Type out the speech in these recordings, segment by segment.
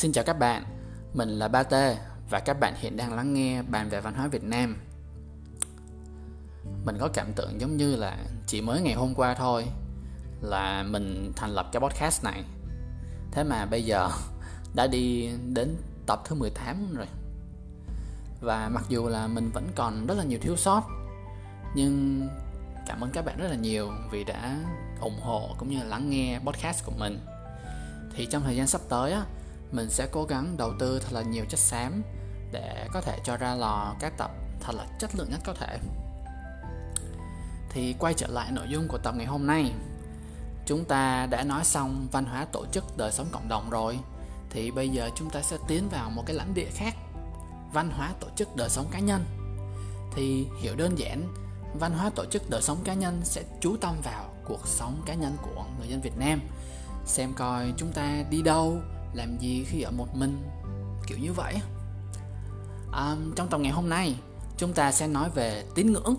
Xin chào các bạn, mình là Ba t và các bạn hiện đang lắng nghe bàn về văn hóa Việt Nam. Mình có cảm tưởng giống như là chỉ mới ngày hôm qua thôi là mình thành lập cái podcast này. Thế mà bây giờ đã đi đến tập thứ 18 rồi. Và mặc dù là mình vẫn còn rất là nhiều thiếu sót nhưng cảm ơn các bạn rất là nhiều vì đã ủng hộ cũng như là lắng nghe podcast của mình thì trong thời gian sắp tới á mình sẽ cố gắng đầu tư thật là nhiều chất xám để có thể cho ra lò các tập thật là chất lượng nhất có thể. Thì quay trở lại nội dung của tập ngày hôm nay. Chúng ta đã nói xong văn hóa tổ chức đời sống cộng đồng rồi, thì bây giờ chúng ta sẽ tiến vào một cái lãnh địa khác, văn hóa tổ chức đời sống cá nhân. Thì hiểu đơn giản, văn hóa tổ chức đời sống cá nhân sẽ chú tâm vào cuộc sống cá nhân của người dân Việt Nam. Xem coi chúng ta đi đâu làm gì khi ở một mình? Kiểu như vậy à, trong tập ngày hôm nay chúng ta sẽ nói về tín ngưỡng.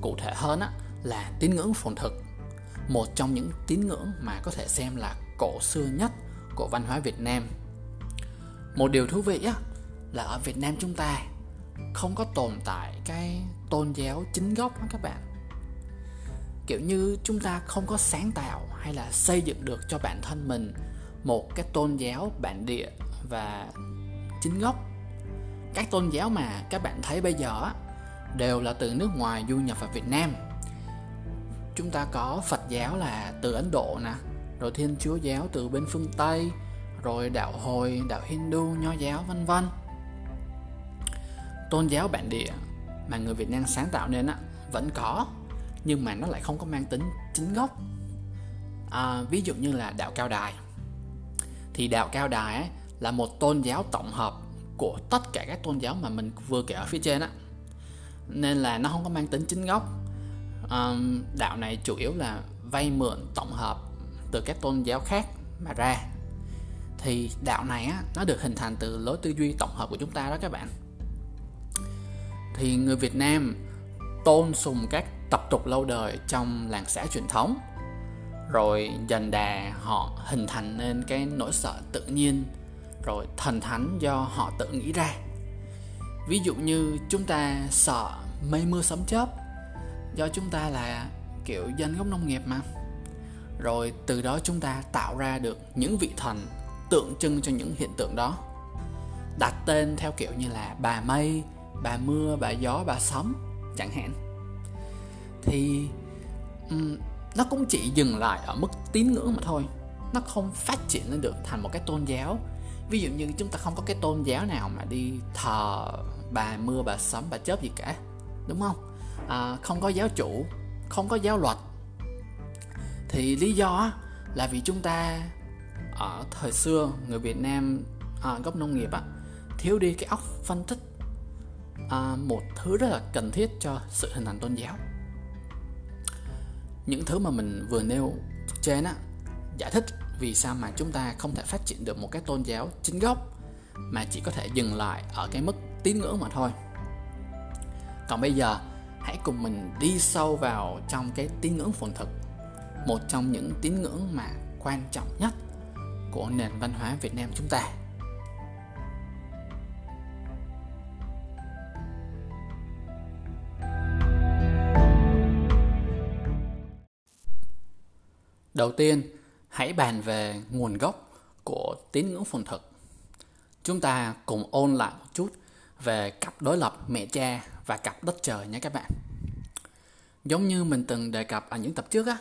Cụ thể hơn á, là tín ngưỡng phồn thực. Một trong những tín ngưỡng mà có thể xem là cổ xưa nhất của văn hóa Việt Nam. Một điều thú vị á, là ở Việt Nam chúng ta không có tồn tại cái tôn giáo chính gốc đó các bạn. Kiểu như chúng ta không có sáng tạo hay là xây dựng được cho bản thân mình một cái tôn giáo bản địa và chính gốc. Các tôn giáo mà các bạn thấy bây giờ đều là từ nước ngoài du nhập vào Việt Nam. Chúng ta có Phật giáo là từ Ấn Độ nè rồi Thiên Chúa giáo từ bên phương Tây rồi đạo Hồi, đạo Hindu, Nho giáo vân vân. Tôn giáo bản địa mà người Việt Nam sáng tạo nên á vẫn có nhưng mà nó lại không có mang tính chính gốc. À, ví dụ như là đạo cao đài thì đạo cao đài ấy, là một tôn giáo tổng hợp của tất cả các tôn giáo mà mình vừa kể ở phía trên á. Nên là nó không có mang tính chính gốc. Um, đạo này chủ yếu là vay mượn tổng hợp từ các tôn giáo khác mà ra. Thì đạo này á nó được hình thành từ lối tư duy tổng hợp của chúng ta đó các bạn. Thì người Việt Nam tôn sùng các tập tục lâu đời trong làng xã truyền thống rồi dần đà họ hình thành nên cái nỗi sợ tự nhiên. Rồi thần thánh do họ tự nghĩ ra. Ví dụ như chúng ta sợ mây mưa sấm chớp, do chúng ta là kiểu dân gốc nông nghiệp mà. Rồi từ đó chúng ta tạo ra được những vị thần tượng trưng cho những hiện tượng đó, đặt tên theo kiểu như là bà mây, bà mưa, bà gió, bà sấm chẳng hạn. Thì nó cũng chỉ dừng lại ở mức tín ngưỡng mà thôi. Nó không phát triển lên được thành một cái tôn giáo. Ví dụ như chúng ta không có cái tôn giáo nào mà đi thờ bà mưa bà sấm bà chớp gì cả đúng không? À, không có giáo chủ không có giáo luật. Thì lý do là vì chúng ta ở thời xưa người Việt Nam à, gốc nông nghiệp à, thiếu đi cái óc phân tích à, một thứ rất là cần thiết cho sự hình thành tôn giáo những thứ mà mình vừa nêu trên á, giải thích vì sao mà chúng ta không thể phát triển được một cái tôn giáo chính gốc mà chỉ có thể dừng lại ở cái mức tín ngưỡng mà thôi. Còn bây giờ, hãy cùng mình đi sâu vào trong cái tín ngưỡng phồn thực, một trong những tín ngưỡng mà quan trọng nhất của nền văn hóa Việt Nam chúng ta. Đầu tiên, hãy bàn về nguồn gốc của tín ngưỡng phồn thực. Chúng ta cùng ôn lại một chút về cặp đối lập mẹ cha và cặp đất trời nhé các bạn. Giống như mình từng đề cập ở những tập trước á,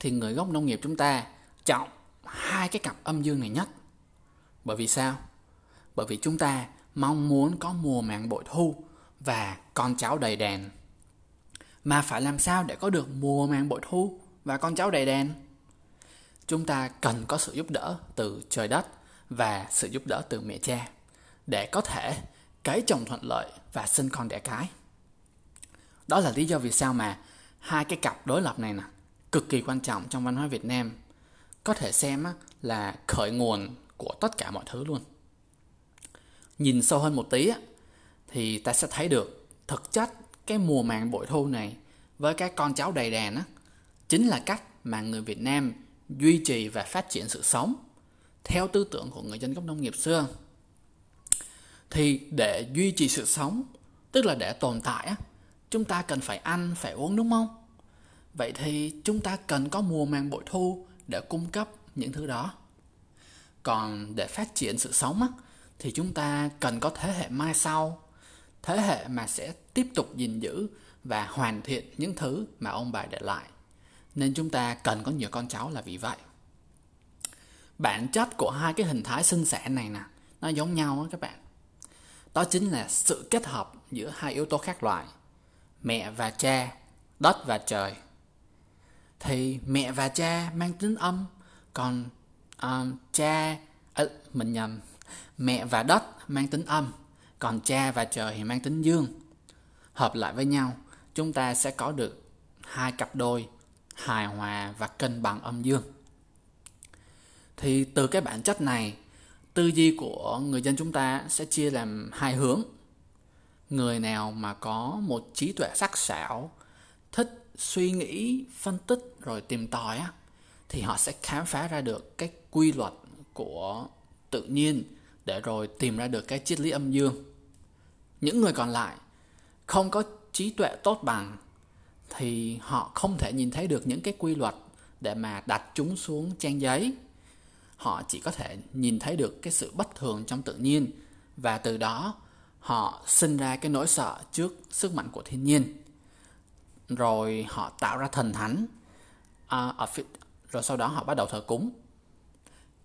thì người gốc nông nghiệp chúng ta trọng hai cái cặp âm dương này nhất. Bởi vì sao? Bởi vì chúng ta mong muốn có mùa màng bội thu và con cháu đầy đàn. Mà phải làm sao để có được mùa màng bội thu và con cháu đầy đàn? Chúng ta cần có sự giúp đỡ từ trời đất và sự giúp đỡ từ mẹ cha để có thể cấy trồng thuận lợi và sinh con đẻ cái. Đó là lý do vì sao mà hai cái cặp đối lập này nè, cực kỳ quan trọng trong văn hóa Việt Nam. Có thể xem là khởi nguồn của tất cả mọi thứ luôn. Nhìn sâu hơn một tí thì ta sẽ thấy được thực chất cái mùa màng bội thu này với các con cháu đầy đàn á, chính là cách mà người Việt Nam duy trì và phát triển sự sống theo tư tưởng của người dân gốc nông nghiệp xưa. Thì để duy trì sự sống, tức là để tồn tại á, chúng ta cần phải ăn, phải uống, đúng không? Vậy thì chúng ta cần có mùa màng bội thu để cung cấp những thứ đó. Còn để phát triển sự sống á, thì chúng ta cần có thế hệ mai sau, thế hệ mà sẽ tiếp tục gìn giữ và hoàn thiện những thứ mà ông bà để lại nên chúng ta cần có nhiều con cháu là vì vậy. Bản chất của hai cái hình thái sinh sản này nè nó giống nhau đó các bạn. Đó chính là sự kết hợp giữa hai yếu tố khác loại mẹ và cha đất và trời. Thì mẹ và cha mang tính âm còn um, cha à, mình nhầm. Mẹ và đất mang tính âm còn cha và trời thì mang tính dương. Hợp lại với nhau chúng ta sẽ có được hai cặp đôi hài hòa và cân bằng âm dương. Thì từ cái bản chất này, tư duy của người dân chúng ta sẽ chia làm hai hướng. Người nào mà có một trí tuệ sắc sảo, thích suy nghĩ, phân tích rồi tìm tòi á, thì họ sẽ khám phá ra được cái quy luật của tự nhiên để rồi tìm ra được cái triết lý âm dương. Những người còn lại không có trí tuệ tốt bằng thì họ không thể nhìn thấy được những cái quy luật để mà đặt chúng xuống trang giấy. Họ chỉ có thể nhìn thấy được cái sự bất thường trong tự nhiên và từ đó họ sinh ra cái nỗi sợ trước sức mạnh của thiên nhiên. Rồi họ tạo ra thần thánh à, ở phía, rồi sau đó họ bắt đầu thờ cúng.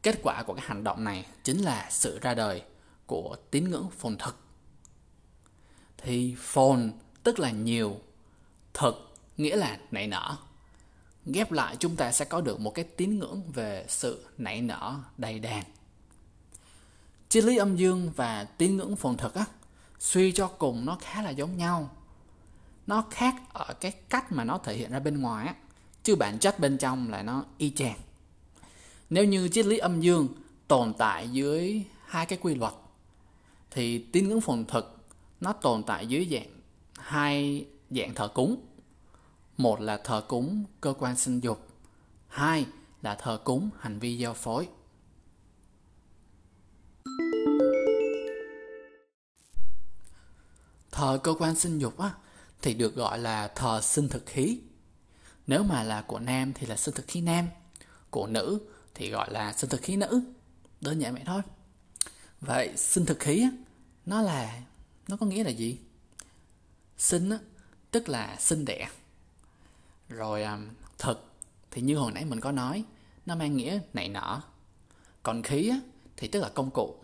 Kết quả của cái hành động này chính là sự ra đời của tín ngưỡng phồn thực. Thì phồn tức là nhiều thực nghĩa là nảy nở. Ghép lại chúng ta sẽ có được một cái tín ngưỡng về sự nảy nở đầy đàn. Triết lý âm dương và tín ngưỡng phồn thực á, suy cho cùng nó khá là giống nhau. Nó khác ở cái cách mà nó thể hiện ra bên ngoài á, chứ bản chất bên trong là nó y chang. Nếu như triết lý âm dương tồn tại dưới hai cái quy luật, thì tín ngưỡng phồn thực nó tồn tại dưới dạng hai dạng thờ cúng một là thờ cúng cơ quan sinh dục. Hai là thờ cúng hành vi giao phối. Thờ cơ quan sinh dục á, thì được gọi là thờ sinh thực khí nếu mà là của nam thì là sinh thực khí nam. Của nữ thì gọi là sinh thực khí nữ. Đơn giản vậy thôi. Vậy sinh thực khí á, nó là, nó có nghĩa là gì? Sinh á, tức là sinh đẻ rồi à, um, thực thì như hồi nãy mình có nói nó mang nghĩa nảy nở còn khí á, thì tức là công cụ.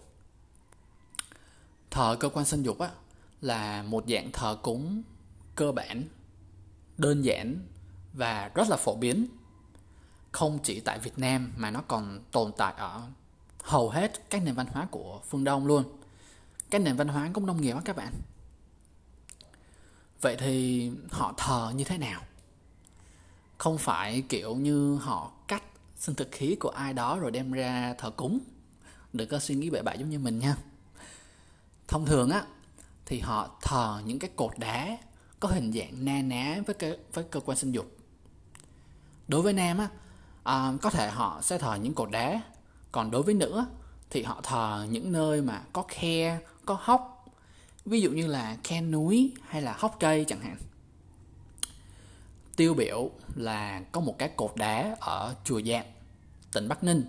Thờ cơ quan sinh dục á, là một dạng thờ cúng cơ bản đơn giản và rất là phổ biến. Không chỉ tại Việt Nam mà nó còn tồn tại ở hầu hết các nền văn hóa của phương Đông luôn. Các nền văn hóa cũng nông nghiệp á các bạn. Vậy thì họ thờ như thế nào? Không phải kiểu như họ cắt sinh thực khí của ai đó rồi đem ra thờ cúng. Đừng có suy nghĩ bậy bạ giống như mình nha. Thông thường á thì họ thờ những cái cột đá có hình dạng na ná với cái với cơ quan sinh dục. Đối với nam á à, có thể họ sẽ thờ những cột đá. Còn đối với nữ thì họ thờ những nơi mà có khe có hốc. Ví dụ như là khe núi hay là hốc cây chẳng hạn tiêu biểu là có một cái cột đá ở chùa Dạng, tỉnh Bắc Ninh.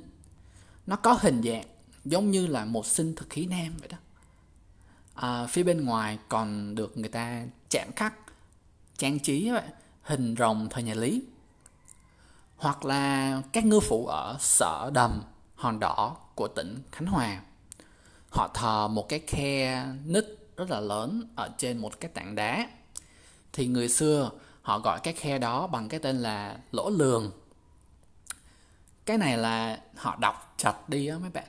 Nó có hình dạng giống như là một sinh thực khí nam vậy đó. À, phía bên ngoài còn được người ta chạm khắc, trang trí vậy, hình rồng thời nhà Lý. Hoặc là các ngư phủ ở sở đầm, hòn đỏ của tỉnh Khánh Hòa. Họ thờ một cái khe nứt rất là lớn ở trên một cái tảng đá. Thì người xưa họ gọi cái khe đó bằng cái tên là lỗ lường. Cái này là họ đọc chật đi á mấy bạn.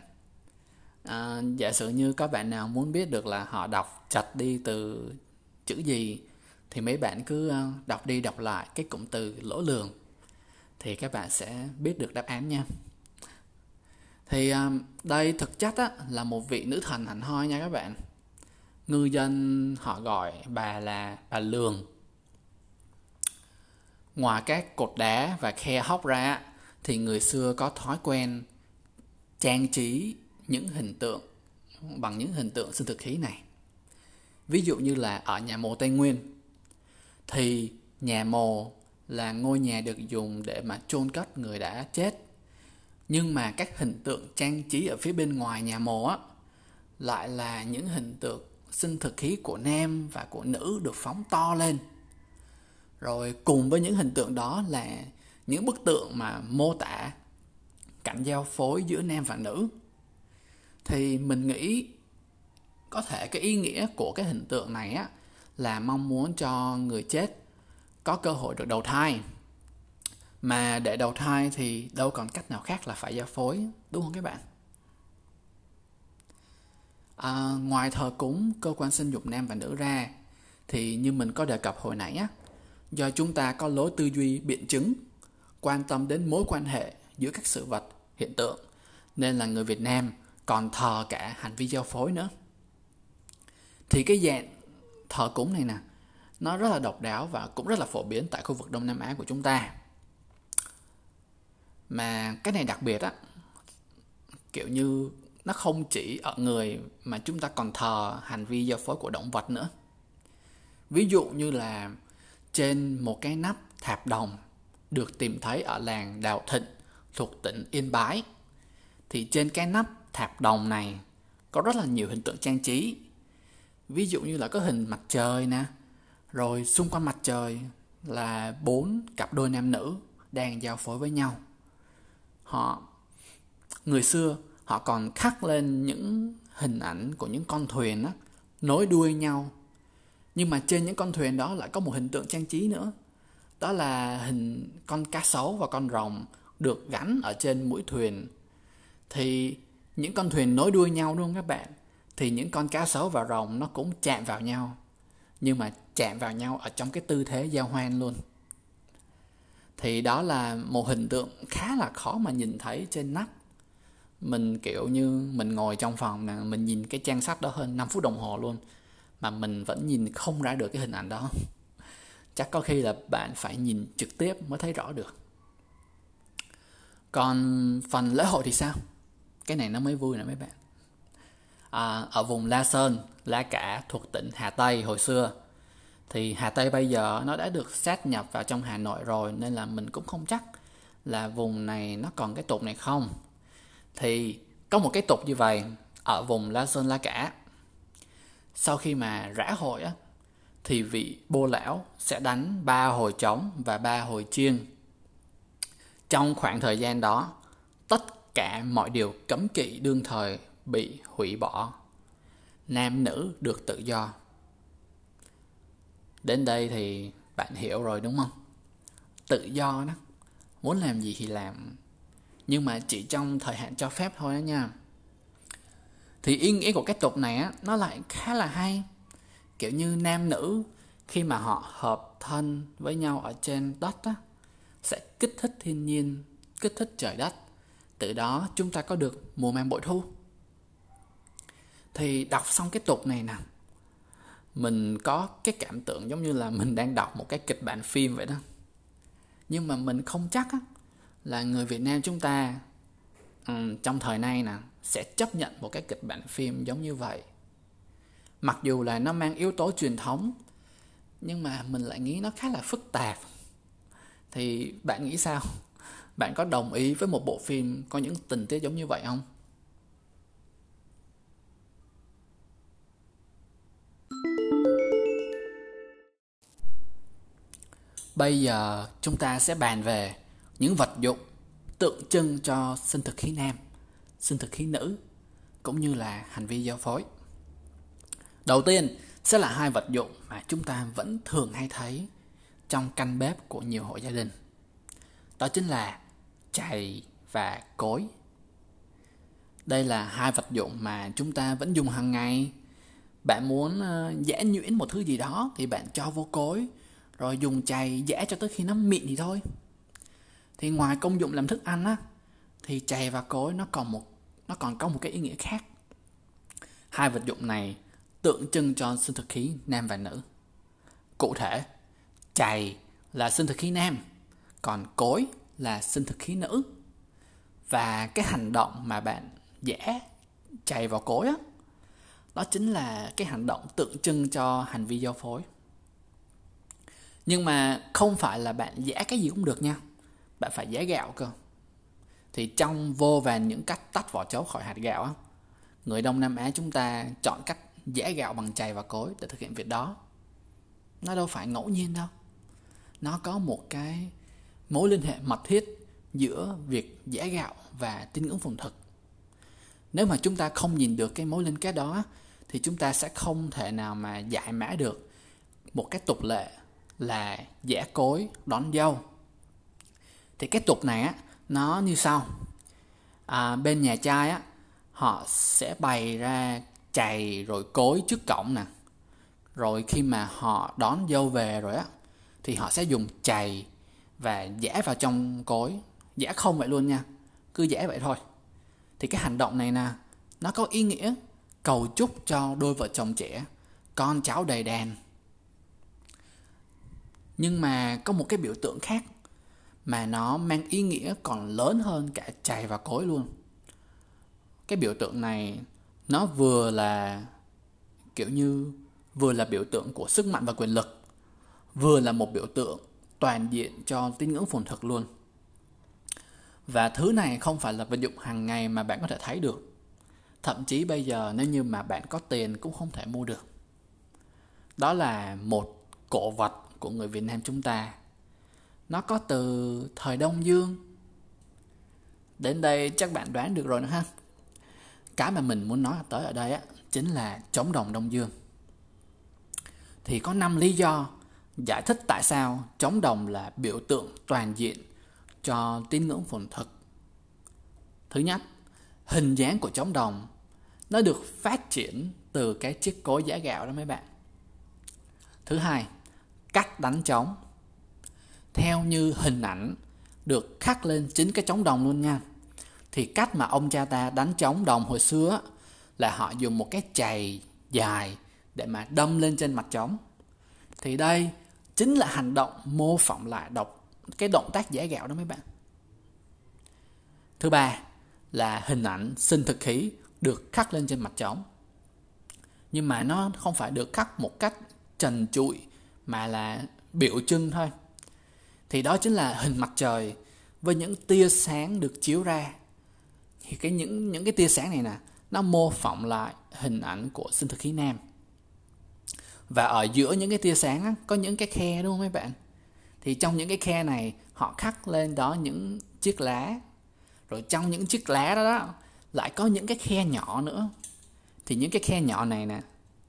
À, giả sử như các bạn nào muốn biết được là họ đọc chật đi từ chữ gì thì mấy bạn cứ ờ, đọc đi đọc lại cái cụm từ lỗ lường thì các bạn sẽ biết được đáp án nha. Thì ờ, đây thực chất á, là một vị nữ thần hẳn hoi nha các bạn. Ngư dân họ gọi bà là bà lường. Ngoài các cột đá và khe hốc ra, thì người xưa có thói quen trang trí những hình tượng bằng những hình tượng sinh thực khí này. Ví dụ như là ở nhà mồ Tây Nguyên, thì nhà mồ là ngôi nhà được dùng để mà chôn cất người đã chết. Nhưng mà các hình tượng trang trí ở phía bên ngoài nhà mồ á, lại là những hình tượng sinh thực khí của nam và của nữ được phóng to lên. Rồi cùng với những hình tượng đó là những bức tượng mà mô tả cảnh giao phối giữa nam và nữ. Thì mình nghĩ có thể cái ý nghĩa của cái hình tượng này á là mong muốn cho người chết có cơ hội được đầu thai. Mà để đầu thai thì đâu còn cách nào khác là phải giao phối đúng không các bạn? À, ngoài thờ cúng cơ quan sinh dục nam và nữ ra thì như mình có đề cập hồi nãy á do chúng ta có lối tư duy biện chứng, quan tâm đến mối quan hệ giữa các sự vật hiện tượng, nên là người Việt Nam còn thờ cả hành vi giao phối nữa. Thì cái dạng thờ cúng này nè, nó rất là độc đáo và cũng rất là phổ biến tại khu vực Đông Nam Á của chúng ta. Mà cái này đặc biệt á, kiểu như nó không chỉ ở người mà chúng ta còn thờ hành vi giao phối của động vật nữa. Ví dụ như là trên một cái nắp thạp đồng được tìm thấy ở làng Đào Thịnh thuộc tỉnh Yên Bái. Thì trên cái nắp thạp đồng này có rất là nhiều hình tượng trang trí. Ví dụ như là có hình mặt trời nè rồi xung quanh mặt trời là bốn cặp đôi nam nữ đang giao phối với nhau. Họ người xưa họ còn khắc lên những hình ảnh của những con thuyền á, nối đuôi nhau nhưng mà trên những con thuyền đó lại có một hình tượng trang trí nữa. Đó là hình con cá sấu và con rồng được gắn ở trên mũi thuyền. Thì những con thuyền nối đuôi nhau đúng không các bạn? Thì những con cá sấu và rồng nó cũng chạm vào nhau. Nhưng mà chạm vào nhau ở trong cái tư thế giao hoan luôn. Thì đó là một hình tượng khá là khó mà nhìn thấy trên nắp. Mình, kiểu như, mình ngồi trong phòng nè, mình nhìn cái trang sách đó hơn 5 phút đồng hồ luôn mà mình vẫn nhìn không ra được cái hình ảnh đó. Chắc có khi là bạn phải nhìn trực tiếp mới thấy rõ được. Còn phần lễ hội thì sao? Cái này nó mới vui nè mấy bạn. À, ở vùng La Sơn La Cả thuộc tỉnh Hà Tây hồi xưa thì Hà Tây bây giờ nó đã được sát nhập vào trong Hà Nội rồi nên là mình cũng không chắc là vùng này nó còn cái tục này không. Thì có một cái tục như vậy ở vùng La Sơn La Cả sau khi mà rã hội á, thì vị bô lão sẽ đánh ba hồi trống và ba hồi chiêng. Trong khoảng thời gian đó, tất cả mọi điều cấm kỵ đương thời bị hủy bỏ. Nam nữ được tự do. Đến đây thì bạn hiểu rồi đúng không? Tự do đó, muốn làm gì thì làm. Nhưng mà chỉ trong thời hạn cho phép thôi đó nha thì ý nghĩa của cái tục này á nó lại khá là hay. Kiểu như nam nữ khi mà họ hợp thân với nhau ở trên đất á sẽ kích thích thiên nhiên kích thích trời đất. Từ đó chúng ta có được mùa màng bội thu. Thì đọc xong cái tục này nè mình có cái cảm tưởng giống như là mình đang đọc một cái kịch bản phim vậy đó. Nhưng mà mình không chắc á, là người việt nam chúng ta um, trong thời nay nè sẽ chấp nhận một cái kịch bản phim giống như vậy. Mặc dù là nó mang yếu tố truyền thống, nhưng mà mình lại nghĩ nó khá là phức tạp. Thì bạn nghĩ sao? Bạn có đồng ý với một bộ phim có những tình tiết giống như vậy không? Bây giờ chúng ta sẽ bàn về những vật dụng tượng trưng cho sinh thực khí nam sinh thực khí nữ cũng như là hành vi giao phối. Đầu tiên sẽ là hai vật dụng mà chúng ta vẫn thường hay thấy trong căn bếp của nhiều hộ gia đình. Đó chính là chày và cối. Đây là hai vật dụng mà chúng ta vẫn dùng hàng ngày. Bạn muốn ờ, giã nhuyễn một thứ gì đó thì bạn cho vô cối rồi dùng chày giã cho tới khi nó mịn thì thôi. Thì ngoài công dụng làm thức ăn á thì chày và cối nó còn một nó còn có một cái ý nghĩa khác. Hai vật dụng này tượng trưng cho sinh thực khí nam và nữ. Cụ thể, chày là sinh thực khí nam, còn cối là sinh thực khí nữ. Và cái hành động mà bạn vẽ chày vào cối á, đó chính là cái hành động tượng trưng cho hành vi giao phối. Nhưng mà không phải là bạn vẽ cái gì cũng được nha. Bạn phải vẽ gạo cơ thì trong vô vàn những cách tách vỏ chấu khỏi hạt gạo á, người đông nam á chúng ta chọn cách vẽ gạo bằng chày và cối để thực hiện việc đó. Nó đâu phải ngẫu nhiên đâu. Nó có một cái mối liên hệ mật thiết giữa việc vẽ gạo và tín ngưỡng phồn thực. Nếu mà chúng ta không nhìn được cái mối liên kết đó thì chúng ta sẽ không thể nào mà giải mã được một cái tục lệ là vẽ cối, đón dâu. Thì cái tục này á nó như sau. À, bên nhà trai á họ sẽ bày ra chày rồi cối trước cổng nè. Rồi khi mà họ đón dâu về rồi á thì họ sẽ dùng chày và giả vào trong cối. Giả không vậy luôn nha cứ giả vậy thôi. Thì cái hành động này nè nó có ý nghĩa cầu chúc cho đôi vợ chồng trẻ con cháu đầy đàn. Nhưng mà có một cái biểu tượng khác mà nó mang ý nghĩa còn lớn hơn cả chày và cối luôn. Cái biểu tượng này, nó vừa là, kiểu như, vừa là biểu tượng của sức mạnh và quyền lực, vừa là một biểu tượng toàn diện cho tín ngưỡng phồn thực luôn. Và thứ này không phải là vật dụng hàng ngày mà bạn có thể thấy được. Thậm chí bây giờ nếu như mà bạn có tiền cũng không thể mua được. Đó là một cổ vật của người việt nam chúng ta nó có từ thời đông dương. Đến đây chắc bạn đoán được rồi nữa ha. Cái mà mình muốn nói tới ở đây á, chính là chống đồng đông dương. Thì có năm lý do giải thích tại sao chống đồng là biểu tượng toàn diện cho tín ngưỡng phồn thực. Thứ nhất, hình dáng của chống đồng, nó được phát triển từ cái chiếc cối giả gạo đó mấy bạn. Thứ hai, cách đánh trống theo như hình ảnh được khắc lên chính cái trống đồng luôn nha. Thì cách mà ông cha ta đánh trống đồng hồi xưa là họ dùng một cái chày dài để mà đâm lên trên mặt trống. Thì đây chính là hành động mô phỏng lại độc, cái động tác giả gạo đó mấy bạn. Thứ ba là hình ảnh sinh thực khí được khắc lên trên mặt trống. Nhưng mà nó không phải được khắc một cách trần trụi mà là biểu trưng thôi thì đó chính là hình mặt trời với những tia sáng được chiếu ra. Thì cái những những cái tia sáng này nè nó mô phỏng lại hình ảnh của sinh thực khí nam. Và ở giữa những cái tia sáng á, có những cái khe đúng không mấy bạn? Thì trong những cái khe này họ khắc lên đó những chiếc lá. Rồi trong những chiếc lá đó, đó lại có những cái khe nhỏ nữa. Thì những cái khe nhỏ này nè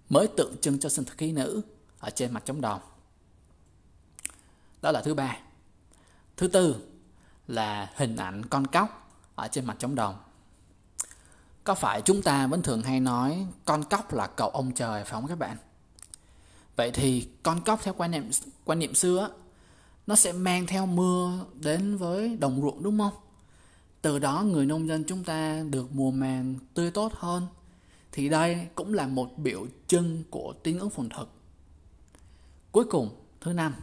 mới tượng trưng cho sinh thực khí nữ ở trên mặt trống đồng đó là thứ ba thứ tư là hình ảnh con cóc ở trên mặt trống đồng. Có phải chúng ta vẫn thường hay nói con cóc là cậu ông trời phải không các bạn? Vậy thì con cóc theo quan niệm quan niệm xưa nó sẽ mang theo mưa đến với đồng ruộng đúng không? Từ đó người nông dân chúng ta được mùa màng tươi tốt hơn, thì đây cũng là một biểu trưng của tín ngưỡng phồn thực. Cuối cùng, thứ năm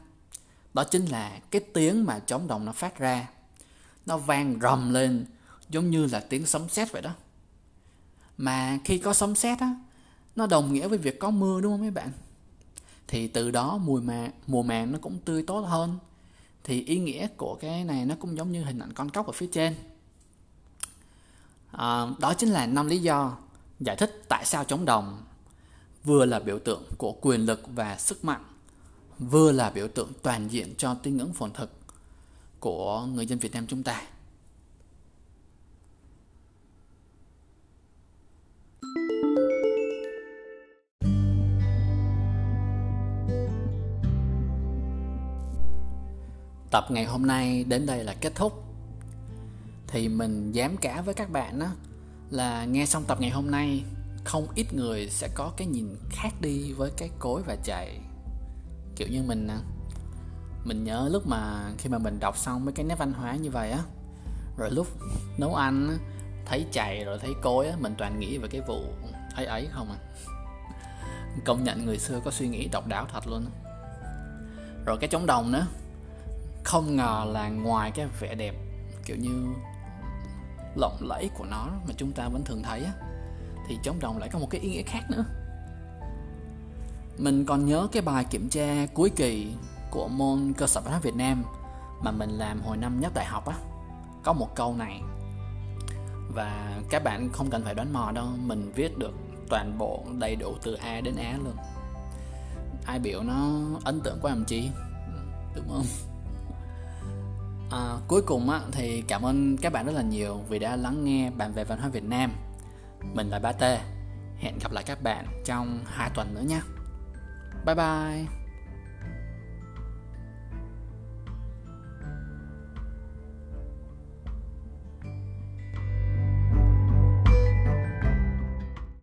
đó chính là cái tiếng mà trống đồng nó phát ra. Nó vang rầm lên giống như là tiếng sấm sét vậy đó. Mà khi có sấm sét á nó đồng nghĩa với việc có mưa đúng không mấy bạn? Thì từ đó mùi mà mùa màng nó cũng tươi tốt hơn. Thì ý nghĩa của cái này nó cũng giống như hình ảnh con cóc ở phía trên. À, đó chính là năm lý do giải thích tại sao chống đồng vừa là biểu tượng của quyền lực và sức mạnh vừa là biểu tượng toàn diện cho tín ngưỡng phồn thực của người dân Việt Nam chúng ta. Tập ngày hôm nay đến đây là kết thúc. Thì mình dám cả với các bạn đó là nghe xong tập ngày hôm nay, không ít người sẽ có cái nhìn khác đi với cái cối và chạy kiểu như mình à, mình nhớ lúc mà khi mà mình đọc xong mấy cái nét văn hóa như vậy á, rồi lúc nấu ăn thấy chày rồi thấy cối á, mình toàn nghĩ về cái vụ ấy ấy không à. Công nhận người xưa có suy nghĩ độc đáo thật luôn rồi cái trống đồng nữa, không ngờ là ngoài cái vẻ đẹp kiểu như lộng lẫy của nó mà chúng ta vẫn thường thấy á, thì trống đồng lại có một cái ý nghĩa khác nữa mình còn nhớ cái bài kiểm tra cuối kỳ của môn cơ sở văn hóa Việt Nam mà mình làm hồi năm nhất đại học á. Có một câu này và các bạn không cần phải đoán mò đâu mình viết được toàn bộ đầy đủ từ A đến Á luôn. Ai biểu nó ấn tượng quá làm chi? Đúng không? À, cuối cùng á, thì cảm ơn các bạn rất là nhiều vì đã lắng nghe bạn về văn hóa Việt Nam. Mình là Ba t hẹn gặp lại các bạn trong hai tuần nữa nha. 拜拜。